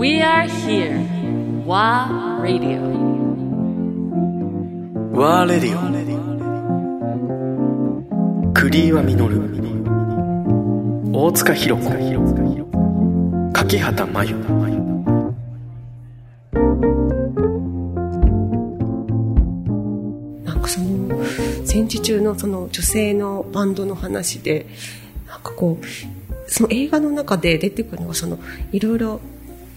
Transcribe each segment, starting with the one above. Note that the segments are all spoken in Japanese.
We are here. WA Radio. ワーレディオクリーワミノル大塚弘子柿畑真由なんかその戦時中のその女性のバンドの話でなんかこうその映画の中で出てくるのがそのいろいろ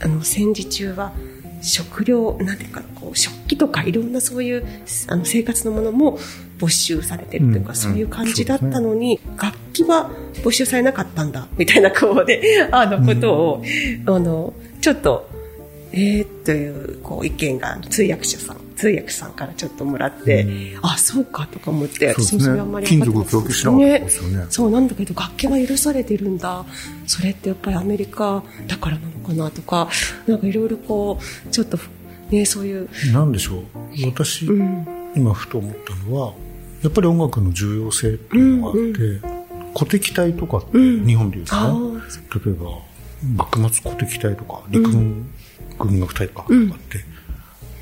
あの戦時中は食料なんていうかこう食器とかいろんなそういうあの生活のものも没収されてるというか、うん。そういう感じだったのに、楽器は没収されなかったんだみたいなこうであのことを、あのちょっとえー、というこう意見が通訳者さん通訳さんからちょっともらって、あそうかとか思って私もれあんまり金分かって属供給しなかったですよね。そうなんだけど楽器は許されてるんだ。それってやっぱりアメリカだからなのかなとかなんかいろいろこうちょっとねそういう、なんでしょう。私、うん、今ふと思ったのはやっぱり音楽の重要性っていうのがあって、鼓笛隊とかって日本でいうとあね、ー例えば幕末鼓笛隊とか陸軍軍楽隊とかとかって、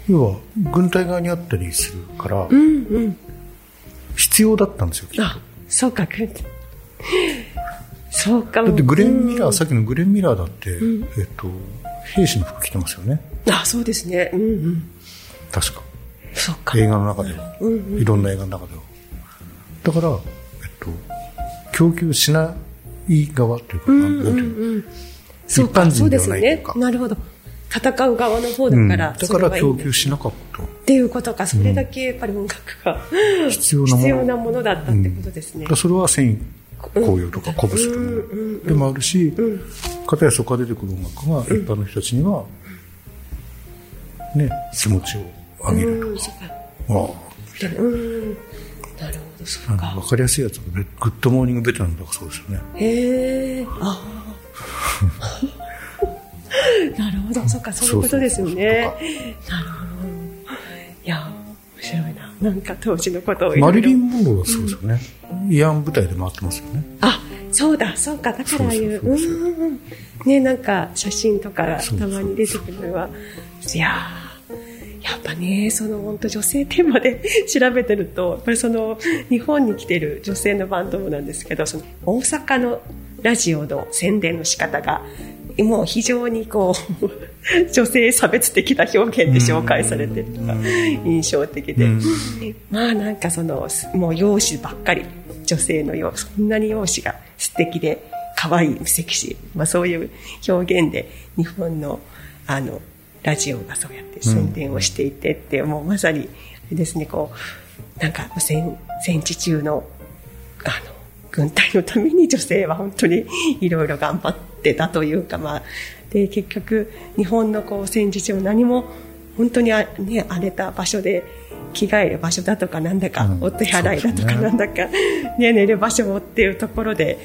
要は軍隊側にあったりするから、うんうん。必要だったんですよきっと。あそうかくんそうかも。だってグレン・ミラー、うん。さっきのグレン・ミラーだって、えっと、兵士の服着てますよね。あそうですね。うんうん。確か。そうか。映画の中では、いろんな映画の中では。だから、えっと、供給しない側というか、なんなんていうの？そうか一般人ではそうですよねないというか。なるほど。戦う側の方だうん。から、だかそれはいいんだ。ら供給しなかった。っていうことか。それだけやっぱり音楽が 必要なもの。必要なものだったってことですね。だからそれは戦意高揚とか鼓舞するでもあるし、片やそこから出てくる音楽が一般の人たちには、ね、気持ちを上げるとか、うん。そうか。あ。うん。なるほどそうか。あ分かりやすいやつグッドモーニングベトナムとかそうですよね。へえああ なるほど。そう。かそういうことですよね。なるほど。いや面白いな。なんか当時のことをマリリン・モンローはそうですよね、慰安部隊で回ってますよね。あそうだそうか。だからああいうそうん。ねなんか写真とかたまに出てくるのはいやーやっぱねその本当女性テーマで 調べてるとやっぱりその日本に来てる女性のバンドもなんですけどその大阪のラジオの宣伝の仕方がもう非常にこう 女性差別的な表現で紹介されてるのが印象的で、まあなんかそのもう容姿ばっかり。女性のようそんなに容姿が素敵で可愛いセクシー、まあ、そういう表現で日本のあのラジオがそうやって宣伝をしていてって、もう。まさにですねこうなんか戦戦時中のあの軍隊のために女性は本当にいろいろ頑張ってたというか、まあ、で結局日本のこう戦時中何も本当にあ、ね、荒れた場所で着替える場所だとかなんだか、うん。お手洗いだとかなんだか、ね、寝る場所っていうところで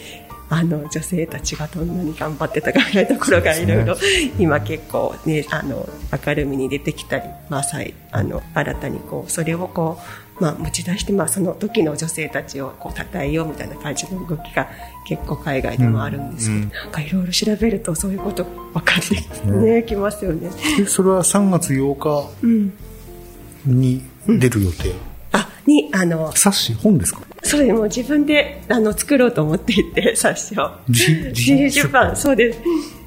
あの女性たちがどんなに頑張ってたかみたいなところがいろいろ今結構、ね、あの明るみに出てきたり、まあ、再あの新たにこうそれをこう、まあ、持ち出して、まあ、その時の女性たちをこう称えようみたいな感じの動きが結構海外でもあるんですけど、うん。なんかいろいろ調べるとそういうこと分かってねきますよね。でそれは3月8うん、日に出る予定、あにあの冊子本ですか？それも自分であの作ろうと思っていて 冊子を。自自費出版。そうです。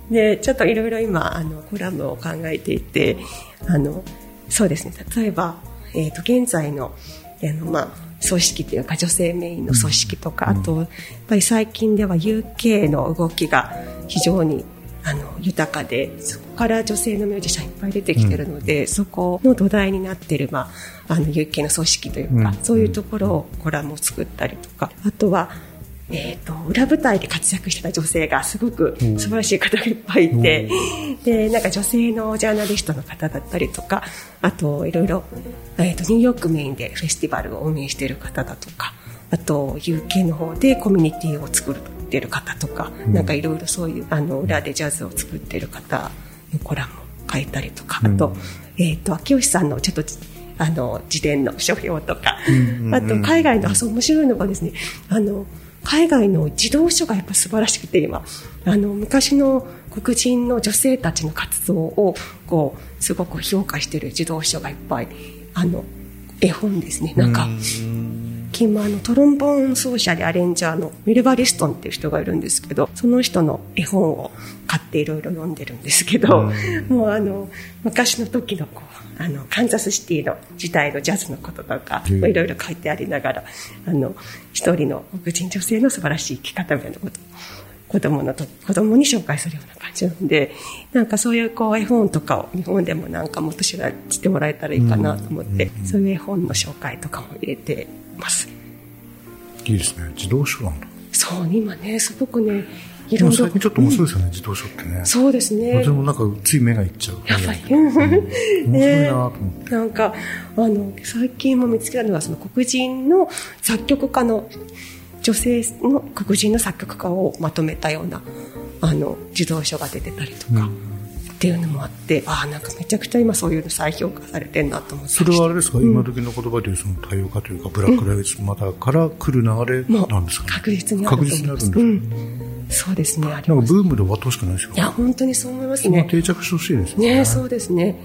でちょっといろいろ今あのコラムを考えていてあのそうですね。例えば、えー、と現在のあの、まあ、組織というか女性メインの組織とか、あとやっぱり最近では UK の動きが非常にあの豊かでそこから女性のミュージシャンいっぱい出てきてるので、そこの土台になってる、まあ、あの UK の組織というか、うん。そういうところをコラムを作ったりとかあとは、えー、と裏舞台で活躍してた女性がすごく素晴らしい方がいっぱいいて、でなんか女性のジャーナリストの方だったりとかあといろいろ、えー、とニューヨークメインでフェスティバルを運営している方だとかあと UK の方でコミュニティを作ってる方とか、なんかいろいろそういうあの裏でジャズを作ってる方のコラムを書いたりとか、あと,、えっ、と秋吉さんのちょっとあの自伝の書評とか、あと海外のあそう面白いのがですねあの海外の児童書がやっぱ素晴らしくて今あの昔の黒人の女性たちの活動をこうすごく評価している児童書がいっぱいあの絵本ですねなん。か近あのトロンボーン奏者でアレンジャーのミルバ・リストンっていう人がいるんですけどその人の絵本を買っていろいろ読んでるんですけどもうあの昔の時のこうあのカンザスシティの時代のジャズのこととかいろいろ書いてありながらあの一人の黒人女性の素晴らしい生き方みたいなこと子供のと子供に紹介するような感じなんでなんかそういうこう絵本とかを日本でもなんかもっと知らしてもらえたらいいかなと思って、そういう絵本の紹介とかも入れてます。いいですね。自動書なんだそう今ねすごくねいろいろ最近ちょっと面白いですよね、うん、自動書ってね。そうですね。私もなんかつい目がいっちゃう。やっぱり、うん、面白いなと思って、なんかあの最近も見つけたのはその黒人の作曲家の女性の黒人の作曲家をまとめたようなあの自動書が出てたりとか、うんっていうのもあってああなんかめちゃくちゃ今そういうの再評価されてるなと思って。それはあれですか、うん、今時の言葉でいうその多様化というかブラック・ライブズマターから来る流れなんですか、ね、確実にある確実にあるんですか、うん、そうですねなんかブームで終わってほしくないですよいや本当にそう思いますね。定着してほしいですね。ねそうですね。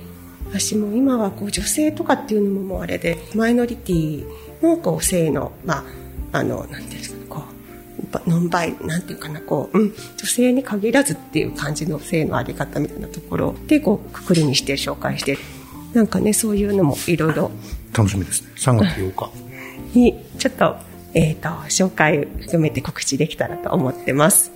私も今はこう女性とかっていうのももうあれでマイノリティのこう性のまああのなんていうんですかノンバイなんていうかなこう、うん、女性に限らずっていう感じの性のあり方みたいなところでこうくくりにして紹介してなんかねそういうのもいろいろ楽しみですね。3月8日。にちょっと,、えーと、紹介を含めて告知できたらと思ってます